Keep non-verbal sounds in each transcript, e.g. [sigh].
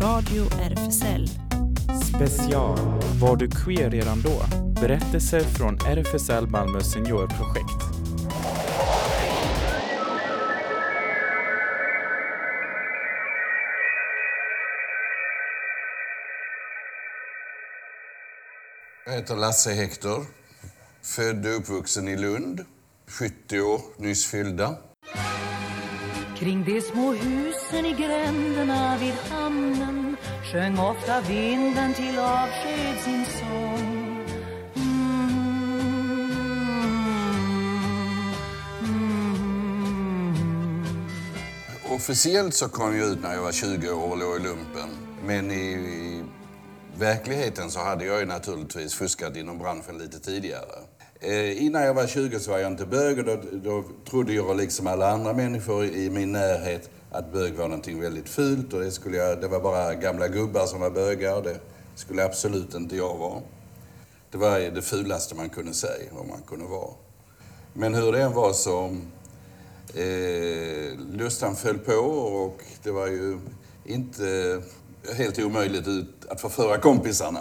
Radio RFSL. Special Var du queer redan då? Berättelser från RFSL Malmö seniorprojekt. Jag heter Lasse Hector. Född och uppvuxen i Lund. 70 år, nyss fyllda. Kring de små husen i gränderna vid hamnen sjöng ofta vinden till avsked sin sång. Mm, mm. Officiellt så kom jag ut när jag var 20 år och låg i lumpen. Men i, i verkligheten så hade jag ju naturligtvis fuskat inom branschen lite tidigare. Eh, innan jag var 20 så var jag inte bög och då, då trodde jag liksom alla andra människor i min närhet att bög var någonting väldigt fult och det, skulle jag, det var bara gamla gubbar som var bögar och det skulle absolut inte jag vara. Det var det fulaste man kunde säga vad man kunde vara. Men hur det än var så eh, lustan föll på och det var ju inte helt omöjligt att förföra kompisarna.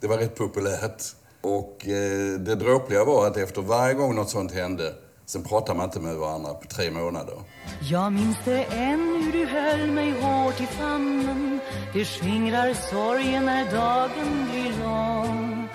Det var rätt populärt. Och eh, det dråpliga var att efter varje gång något sånt hände, sen pratade man inte med varandra på tre månader. Jag minns det än hur du höll mig hårt i famnen Det skingrar sorgen när dagen blir lång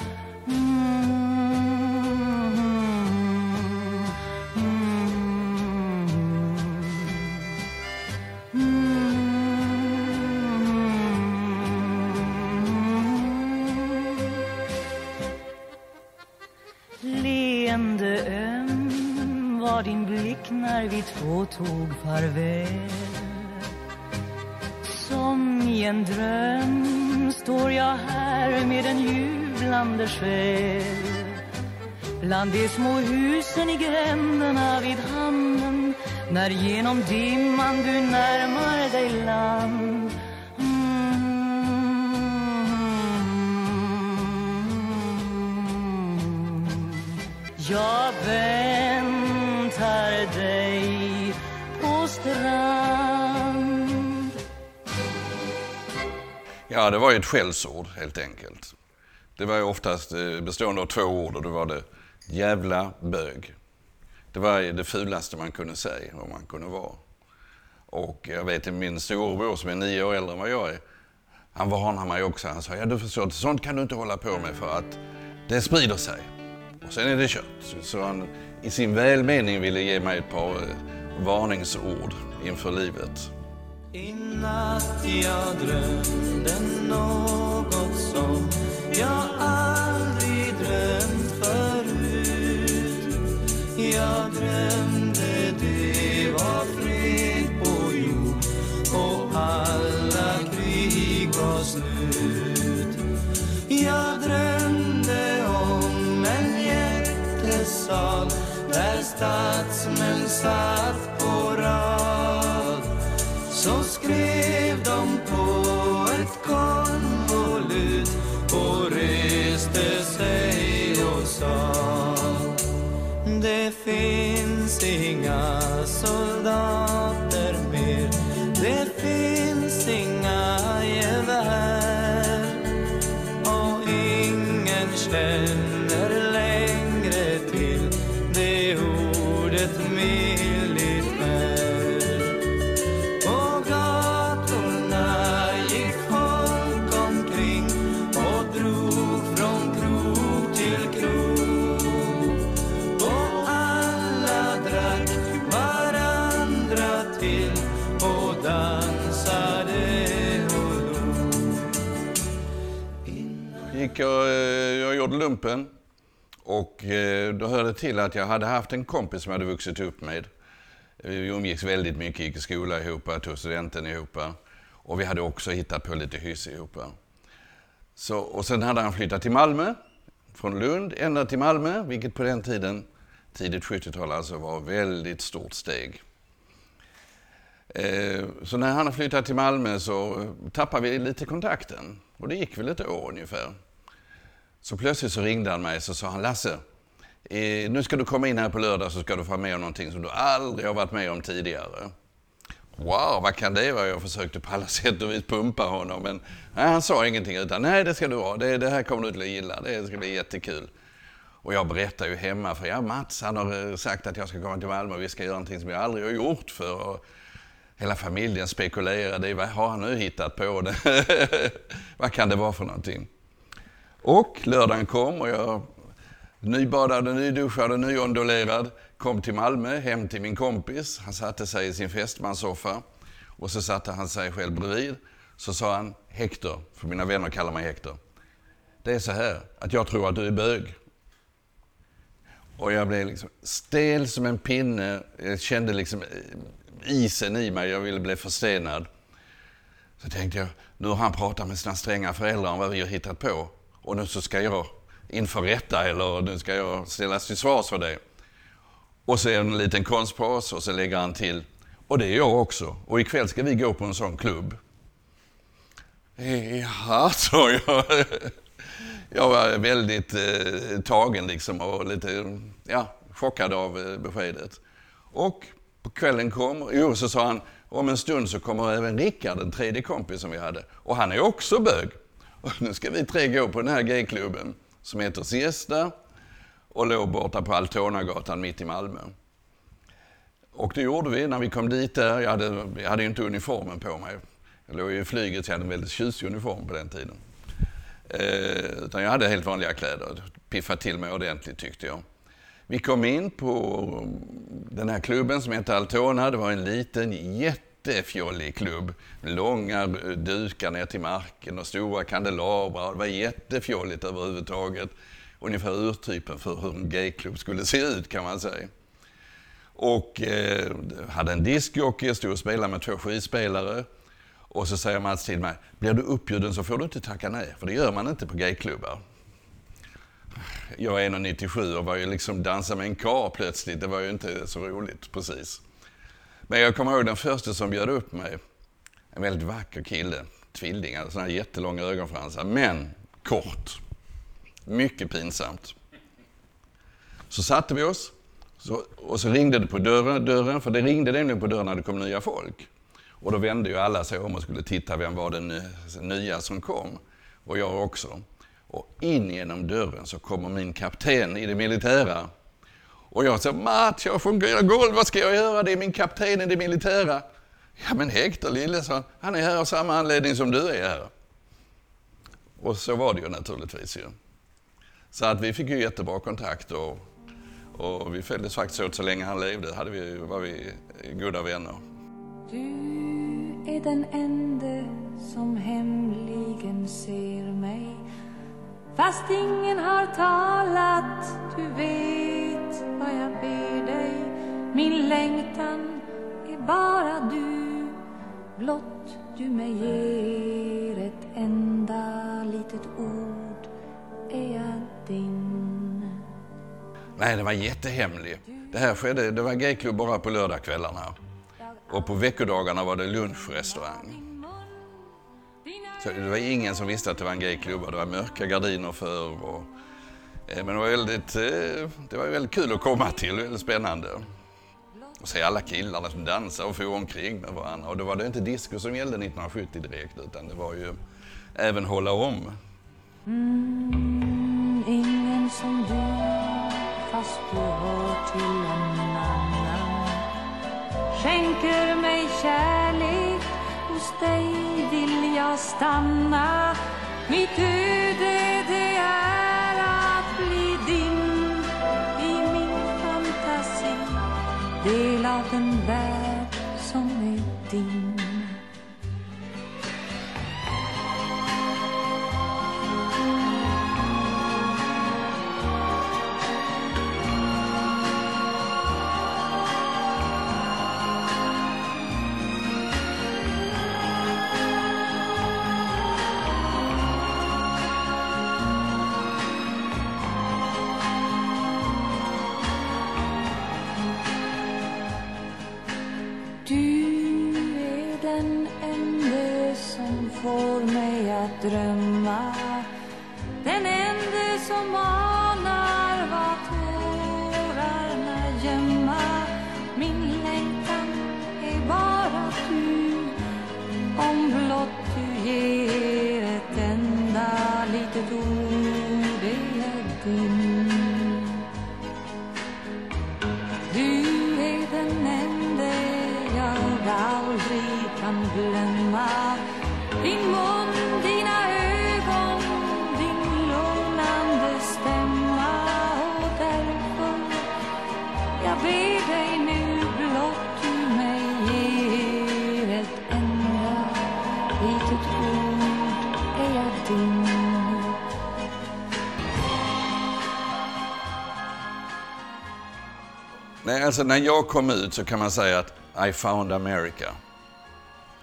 tog farväl. Som i en dröm står jag här med en jublande själ. Bland de små husen i gränderna vid hamnen När genom dimman du närmar dig land. Mm. Jag Ja, det var ju ett skällsord helt enkelt. Det var ju oftast eh, bestående av två ord och då var det jävla bög. Det var det fulaste man kunde säga vad man kunde vara. Och jag vet min storebror som är nio år äldre än vad jag är, han varnade mig också. Han sa, ja du förstår, sånt kan du inte hålla på med för att det sprider sig. Och sen är det kört. Så han i sin välmening ville ge mig ett par eh, varningsord inför livet. I natt jag drömde något som jag till att jag hade haft en kompis som jag hade vuxit upp med. Vi umgicks väldigt mycket, gick i skola ihop, tog studenten ihop. Och vi hade också hittat på lite hyss ihop. Så, och sen hade han flyttat till Malmö, från Lund ända till Malmö, vilket på den tiden, tidigt 70-tal alltså, var ett väldigt stort steg. Eh, Så när han flyttade till Malmö så tappade vi lite kontakten. Och det gick väl ett år ungefär. Så plötsligt så ringde han mig och sa han, Lasse, eh, nu ska du komma in här på lördag så ska du få med om någonting som du aldrig har varit med om tidigare. Wow, vad kan det vara? Jag försökte på alla sätt och vis pumpa honom, men nej, han sa ingenting utan nej, det ska du ha. Det, det här kommer du att gilla. Det ska bli jättekul. Och jag berättar ju hemma för ja, Mats han har eh, sagt att jag ska komma till Malmö och vi ska göra någonting som jag aldrig har gjort för. Och hela familjen spekulerade i vad har han nu hittat på? Det? [laughs] vad kan det vara för någonting? Och lördagen kom och jag nybadad, nyduschad och nyondulerad kom till Malmö, hem till min kompis. Han satte sig i sin fästmanssoffa och så satte han sig själv bredvid. Så sa han, Hector, för mina vänner kallar mig Hector. Det är så här att jag tror att du är bög. Och jag blev liksom stel som en pinne. Jag kände liksom eh, isen i mig. Jag ville bli förstenad. Så tänkte jag, nu har han pratat med sina stränga föräldrar om vad vi har hittat på. Och nu så ska jag inför rätta eller nu ska jag ställas till svars för det. Och så är det en liten konstpaus och så lägger han till, och det är jag också. Och ikväll ska vi gå på en sån klubb. Jaha, sa jag. Jag var väldigt eh, tagen liksom och lite ja, chockad av eh, beskedet. Och på kvällen kom, jo så sa han, om en stund så kommer även Rickard, den tredje kompis som vi hade. Och han är också bög. Och nu ska vi tre gå på den här gayklubben som heter Siesta och låg borta på Altonagatan mitt i Malmö. Och det gjorde vi när vi kom dit där. Jag hade, jag hade ju inte uniformen på mig. Jag låg ju i flyget så jag hade en väldigt tjusig uniform på den tiden. Eh, utan jag hade helt vanliga kläder. Piffat till mig ordentligt tyckte jag. Vi kom in på den här klubben som hette Altona. Det var en liten jättefjollig klubb. Med långa dukar ner till marken och stora kandelabrar. Det var jättefjolligt överhuvudtaget. Ungefär urtypen för hur en gayklubb skulle se ut kan man säga. Och eh, hade en diskjockey, stod och spelade med två skivspelare. Och så säger Mats till mig, blir du uppbjuden så får du inte tacka nej, för det gör man inte på gayklubbar. Jag är 1,97 och var ju liksom dansa med en kar plötsligt, det var ju inte så roligt precis. Men jag kommer ihåg den första som bjöd upp mig. En väldigt vacker kille, tvilling, alltså hade sådana här jättelånga ögonfransar, men kort. Mycket pinsamt. Så satte vi oss så, och så ringde det på dörren, dörren, för det ringde nämligen på dörren när det kom nya folk. Och då vände ju alla sig om och skulle titta vem var den nya som kom. Och jag också. Och in genom dörren så kommer min kapten i det militära. Och jag sa, Mats, jag fungerar golv, vad ska jag göra? Det är min kapten i det militära. Ja men Hector lille”, sa han är här av samma anledning som du är här. Och så var det ju naturligtvis ju. Så att vi fick ju jättebra kontakt och, och vi följdes faktiskt åt så länge han levde hade vi, var vi goda vänner. Du är den ende som hemligen ser mig Fast ingen har talat, du vet vad jag ber dig Min längtan är bara du Blott du mig ger ett enda litet ord är jag din Nej, det var jättehemlig. Det här skedde, det var gayklubb bara på lördagskvällarna. Och på veckodagarna var det lunchrestaurang. Så det var ingen som visste att det var en gayklubb och det var mörka gardiner för. Och, eh, men det var, väldigt, eh, det var väldigt kul att komma till, väldigt spännande. Och se alla killarna som dansade och for omkring med varandra. Och då var det inte disco som gällde 1970 direkt utan det var ju även hålla om. mm, Ingen som du fast du hör till en annan Skänker mig kärlek hos dig vill jag stanna? Mitt öde det är att bli din. I min fantasi Del av den värld som är din. Drömma. Den ende som anar vad tårarna gömma. Min längtan är bara du. Om blott du ger ett enda litet ord är jag din Du är den enda jag aldrig kan glömma. Alltså när jag kom ut så kan man säga att I found America.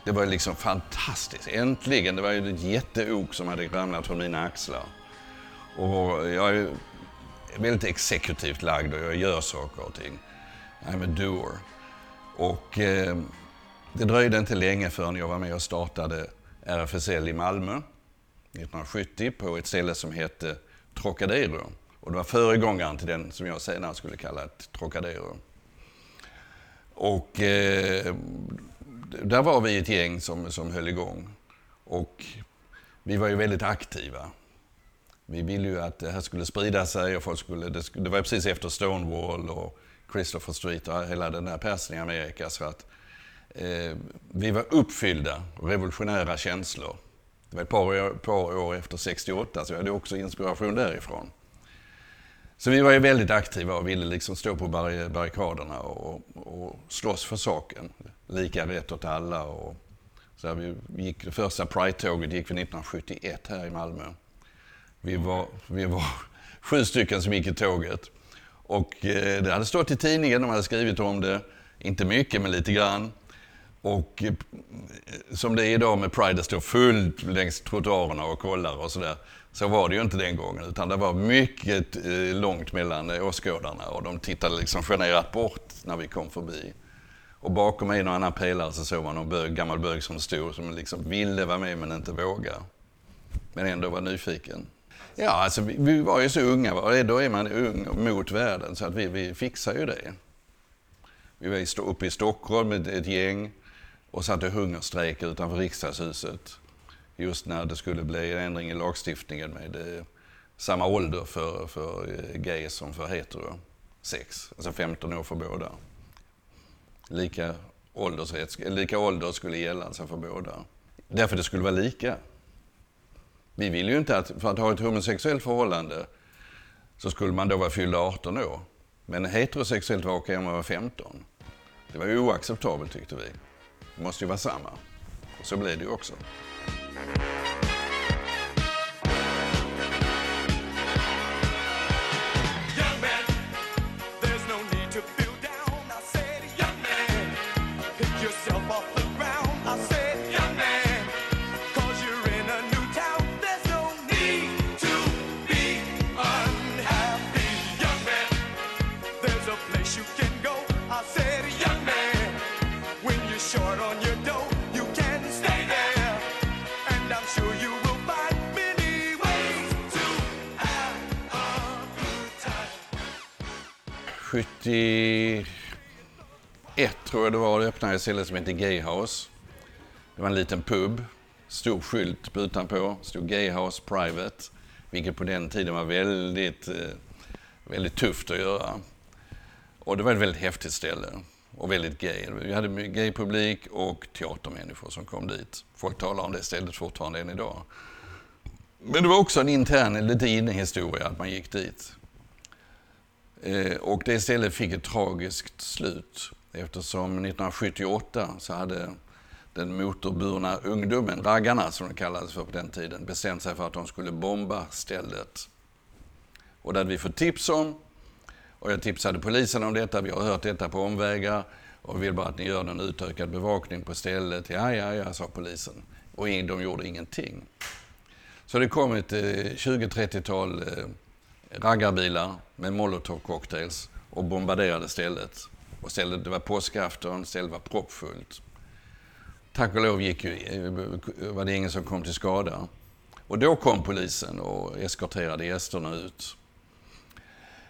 Det var liksom fantastiskt. Äntligen. Det var ju ett jätteok som hade ramlat från mina axlar. Och jag är väldigt exekutivt lagd och jag gör saker och ting. I'm a doer. Och eh, det dröjde inte länge förrän jag var med och startade RFSL i Malmö 1970 på ett ställe som hette Trocadero. Och det var föregångaren till den som jag senare skulle kalla ett Trocadero. Och eh, där var vi ett gäng som, som höll igång. Och vi var ju väldigt aktiva. Vi ville ju att det här skulle sprida sig och folk skulle... Det, det var precis efter Stonewall och Christopher Street och hela den här pärsen i Amerika. Så att eh, vi var uppfyllda av revolutionära känslor. Det var ett par år, par år efter 68 så jag hade också inspiration därifrån. Så vi var ju väldigt aktiva och ville liksom stå på barri- barrikaderna och, och slåss för saken. Lika rätt åt alla. Och, så här, vi gick, det första Pride-tåget gick vi 1971 här i Malmö. Vi var, vi var [laughs] sju stycken som gick i tåget. Och eh, det hade stått i tidningen, de hade skrivit om det. Inte mycket, men lite grann. Och eh, som det är idag med Pride, det står fullt längs trottoarerna och kollar och sådär. Så var det ju inte den gången, utan det var mycket eh, långt mellan eh, åskådarna och de tittade liksom generat bort när vi kom förbi. Och bakom en och annan pelare så såg man någon bög, gammal bög som stod, som liksom ville vara med men inte våga. Men ändå var nyfiken. Ja, alltså vi, vi var ju så unga, va? då är man ung mot världen, så att vi, vi fixar ju det. Vi var uppe i Stockholm med ett gäng och satte hungerstrejk utanför riksdagshuset. Just när det skulle bli en ändring i lagstiftningen med eh, samma ålder för, för eh, gay som för hetero. Sex, alltså 15 år för båda. Lika, åldersrätt, lika ålder skulle gälla alltså för båda. Därför det skulle vara lika. Vi vill ju inte att, för att ha ett homosexuellt förhållande så skulle man då vara fylld 18 år. Men heterosexuellt var okej om man var 15. Det var ju oacceptabelt tyckte vi. Det måste ju vara samma. Och så blir det ju också. 71 tror jag det var, det öppnade ett ställe som hette Gayhouse. Det var en liten pub, stor skylt på utanpå, stod Gayhouse Private. Vilket på den tiden var väldigt, eh, väldigt tufft att göra. Och det var ett väldigt häftigt ställe och väldigt gay. Vi hade mycket gaypublik och teatermänniskor som kom dit. Folk talar om det stället fortfarande än idag. Men det var också en intern, lite innehistoria att man gick dit. Eh, och det istället fick ett tragiskt slut eftersom 1978 så hade den motorburna ungdomen, raggarna som de kallades för på den tiden, bestämt sig för att de skulle bomba stället. Och det hade vi fått tips om och jag tipsade polisen om detta. Vi har hört detta på omvägar och vill bara att ni gör en utökad bevakning på stället. Ja, ja, ja, sa polisen. Och de gjorde ingenting. Så det kom ett eh, 20-30-tal eh, raggarbilar med molotovcocktails och bombarderade stället. Och stället, det var påskafton, stället var proppfullt. Tack och lov gick ju, var det ingen som kom till skada. Och då kom polisen och eskorterade gästerna ut.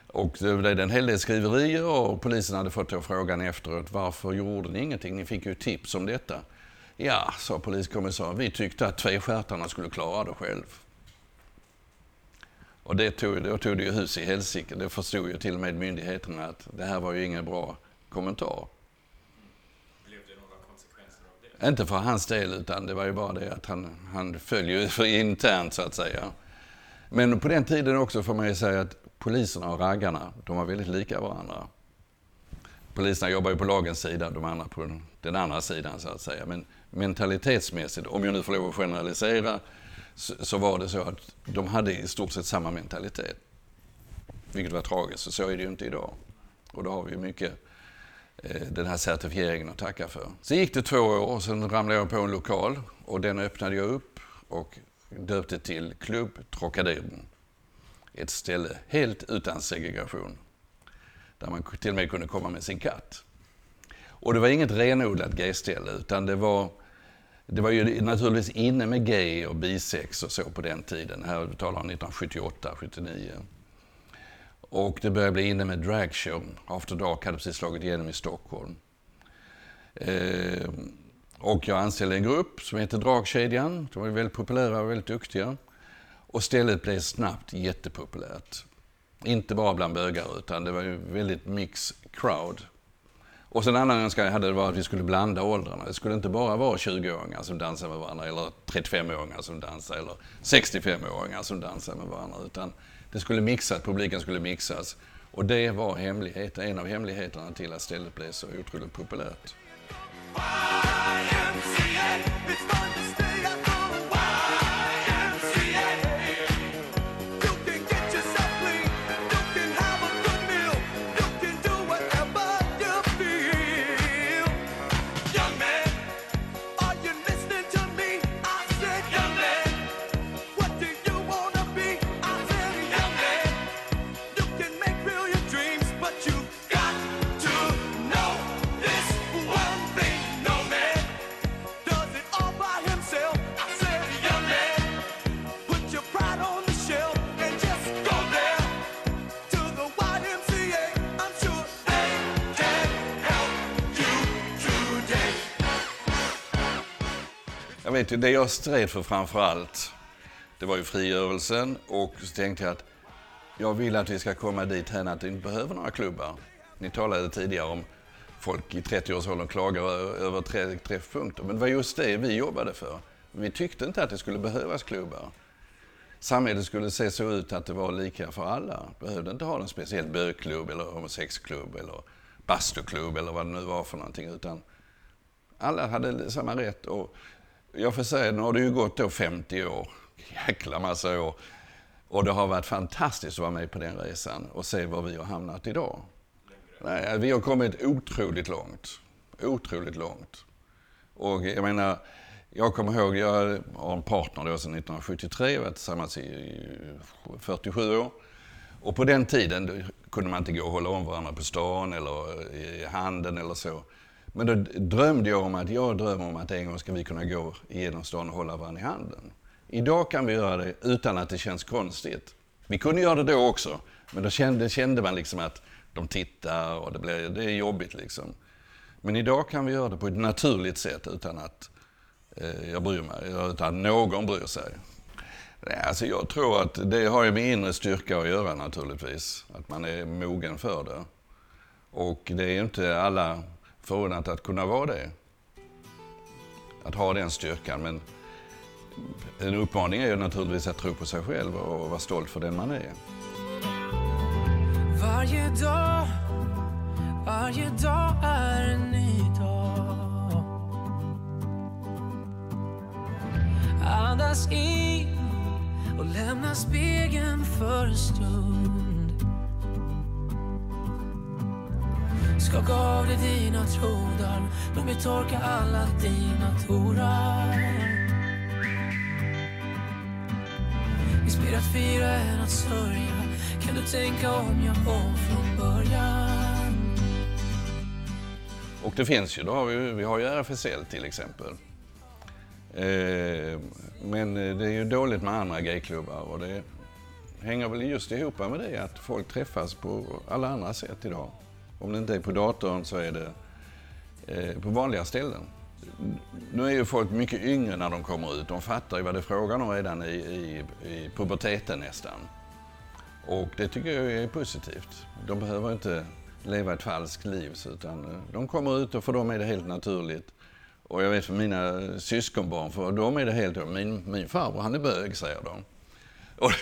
Och det blev en hel del skriverier och polisen hade fått då frågan efteråt, varför gjorde ni ingenting? Ni fick ju tips om detta. Ja, sa poliskommissarien, vi tyckte att tvestjärtarna skulle klara det själv. Och det tog, då tog det ju hus i helsike. Det förstod ju till och med myndigheterna att det här var ju ingen bra kommentar. Blev det några konsekvenser av det? Inte för hans del, utan det var ju bara det att han, han följer för internt så att säga. Men på den tiden också får man ju säga att poliserna och raggarna, de var väldigt lika varandra. Poliserna jobbar ju på lagens sida, de andra på den andra sidan så att säga. Men mentalitetsmässigt, om jag nu får lov att generalisera, så, så var det så att de hade i stort sett samma mentalitet. Vilket var tragiskt, så så är det ju inte idag. Och då har vi ju mycket eh, den här certifieringen att tacka för. Sen gick det två år och sen ramlade jag på en lokal och den öppnade jag upp och döpte till Klubb Trocadero. Ett ställe helt utan segregation. Där man till och med kunde komma med sin katt. Och det var inget renodlat gayställe utan det var, det var ju naturligtvis inne med gay och bisex och så på den tiden. Här talar om 1978, 79. Och det började bli inne med dragshow. After Dark hade precis slagit igenom i Stockholm. Eh, och jag anställde en grupp som heter Dragkedjan. De var väldigt populära och väldigt duktiga. Och stället blev snabbt jättepopulärt. Inte bara bland bögar, utan det var ju väldigt mix crowd. Och sen en annan önskan jag hade var att vi skulle blanda åldrarna. Det skulle inte bara vara 20-åringar som dansar med varandra, eller 35-åringar som dansar, eller 65-åringar som dansar med varandra. Utan det skulle mixas, publiken skulle mixas. Och det var hemligheten, en av hemligheterna till att stället blev så otroligt populärt. Vet ju, det jag stred för framför allt, det var ju frigörelsen och så tänkte jag att jag vill att vi ska komma dit här att vi inte behöver några klubbar. Ni talade tidigare om folk i 30-årsåldern klagar över tre- träffpunkter, men det var just det vi jobbade för. Vi tyckte inte att det skulle behövas klubbar. Samhället skulle se så ut att det var lika för alla. Behövde inte ha en speciell bögklubb eller homosexklubb eller bastuklubb eller vad det nu var för någonting. Utan alla hade samma rätt. Och jag får säga, nu har det ju gått då 50 år, jäkla massa år. Och det har varit fantastiskt att vara med på den resan och se var vi har hamnat idag. Nej, vi har kommit otroligt långt. Otroligt långt. Och jag menar, jag kommer ihåg, jag har en partner då sedan 1973, har varit tillsammans i 47 år. Och på den tiden kunde man inte gå och hålla om varandra på stan eller i handen eller så. Men då drömde jag om att jag drömmer om att en gång ska vi kunna gå igenom stan och hålla varandra i handen. Idag kan vi göra det utan att det känns konstigt. Vi kunde göra det då också, men då kände, kände man liksom att de tittar och det, blir, det är jobbigt liksom. Men idag kan vi göra det på ett naturligt sätt utan att eh, jag bryr mig, utan att någon bryr sig. Nej, Alltså jag tror att det har ju med inre styrka att göra naturligtvis. Att man är mogen för det. Och det är ju inte alla förunnat att kunna vara det. Att ha den styrkan. Men en uppmaning är ju naturligtvis att tro på sig själv och vara stolt för den man är. Varje dag, varje dag är en ny dag Andas in och lämna spegeln för en stund Skaka av dig dina trådar Låt mig torka alla dina tårar Inspirerat fira än att sörja Kan du tänka om jag om från början Och det finns ju, då har vi, vi har ju RFSL till exempel. Eh, men eh, det är ju dåligt med andra gayklubbar och det hänger väl just ihop med det att folk träffas på alla andra sätt idag. Om det inte är på datorn så är det eh, på vanliga ställen. nu är ju folk mycket yngre när de kommer ut. De fattar ju vad det är frågan om redan i, i, i puberteten nästan. Och det tycker jag är positivt. De behöver inte leva ett falskt liv utan eh, de kommer ut och för dem är det helt naturligt. Och jag vet för mina syskonbarn, för dem är det helt... Min, min farbror han är bög, säger de. Och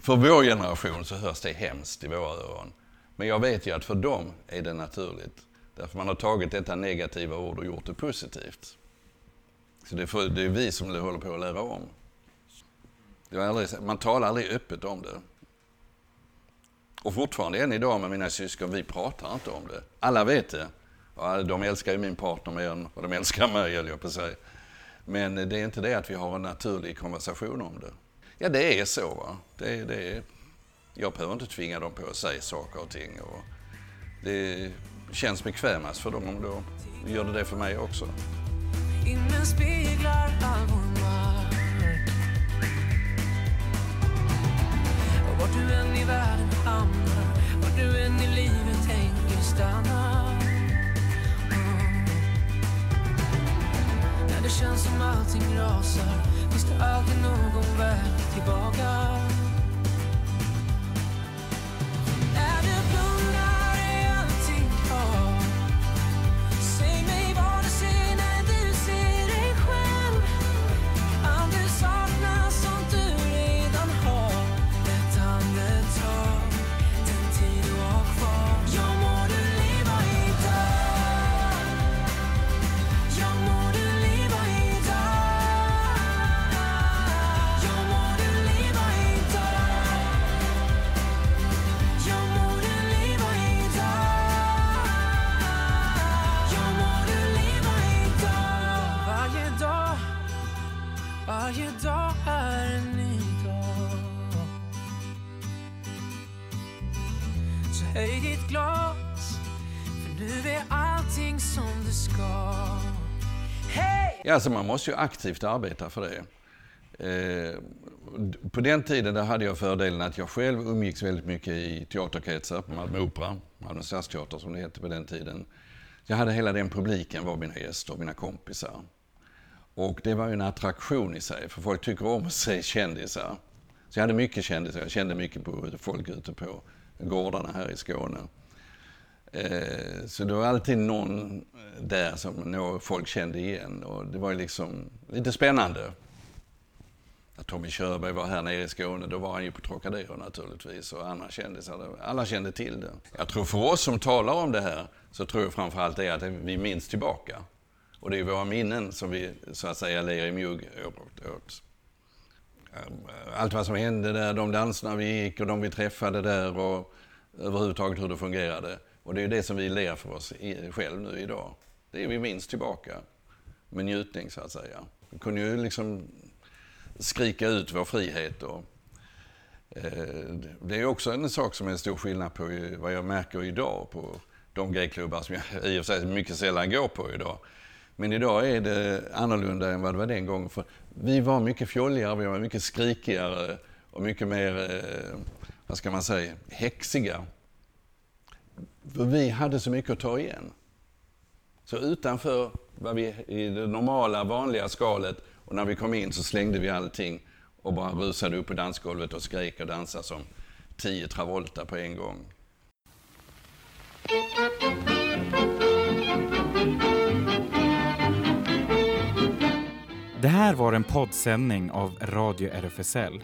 för vår generation så hörs det hemskt i våra öron. Men jag vet ju att för dem är det naturligt. Därför man har tagit detta negativa ord och gjort det positivt. Så det är, för, det är vi som håller på att lära om. Det var aldrig, man talar aldrig öppet om det. Och fortfarande än idag med mina syskon, vi pratar inte om det. Alla vet det. Ja, de älskar ju min partner mer än vad de älskar mig, höll jag på att säga. Men det är inte det att vi har en naturlig konversation om det. Ja, det är så. Va? Det, det är, jag behöver inte tvinga dem på att säga saker och ting. Och det känns bekvämast för dem om då gör det det för mig också. Innen speglar all vår mark Och vart du än i världen hamnar Vart du än i livet tänker stanna Mm. När det känns som allting rasar Finns det alltid någon väg tillbaka Ja, alltså man måste ju aktivt arbeta för det. Eh, på den tiden där hade jag fördelen att jag själv umgicks väldigt mycket i teaterkretsar på Malmö Opera, Malmö Stadsteater som det hette på den tiden. Jag hade hela den publiken var mina gäster, mina kompisar. Och det var ju en attraktion i sig, för folk tycker om att se kändisar. Så jag hade mycket kändisar, jag kände mycket på folk ute på gårdarna här i Skåne. Eh, Så det var alltid någon eh, där som folk kände igen och det var ju liksom lite spännande. När Tommy Körberg var här nere i Skåne, då var han ju på Trocadero naturligtvis och andra kändisar. Alla kände till det. Jag tror för oss som talar om det här så tror jag framförallt det är att vi minns tillbaka. Och det är våra minnen som vi så att säga ler i mjugg åt. åt. Eh, allt vad som hände där, de danserna vi gick och de vi träffade där och överhuvudtaget hur det fungerade. Och det är det som vi ler för oss själv nu idag. Det är vi minns tillbaka med njutning så att säga. Vi kunde ju liksom skrika ut vår frihet. Och, eh, det är också en sak som är en stor skillnad på vad jag märker idag på de gayklubbar som jag [laughs] i och för sig mycket sällan går på idag. Men idag är det annorlunda än vad det var den gången. För vi var mycket fjolligare, vi var mycket skrikigare och mycket mer, eh, vad ska man säga, häxiga. För vi hade så mycket att ta igen. Så utanför var vi i det normala, vanliga skalet och när vi kom in så slängde vi allting och bara rusade upp på dansgolvet och skrek och dansade som tio Travolta på en gång. Det här var en poddsändning av Radio RFSL.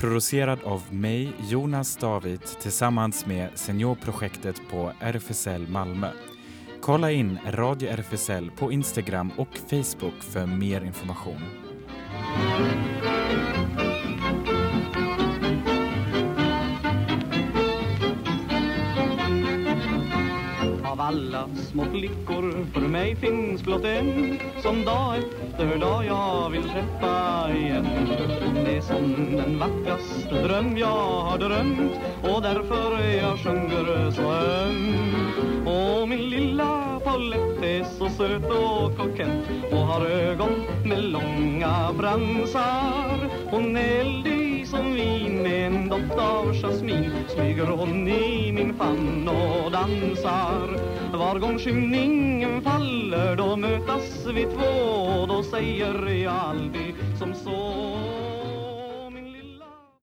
Producerad av mig, Jonas David, tillsammans med Seniorprojektet på RFSL Malmö. Kolla in Radio RFSL på Instagram och Facebook för mer information. Alla små flickor. För mig finns blott en Som dag efter dag jag vill träffa igen. Det är som den vackraste dröm jag har drömt Och därför jag sjunger så ömt Och min lilla Paulette är så söt och kokett Och har ögon med långa bransar. Hon är eldig som vin med en doft av jasmin Smyger hon i min famn och dansar. Var gång skymningen faller då mötas vi två. Då säger jag aldrig som så.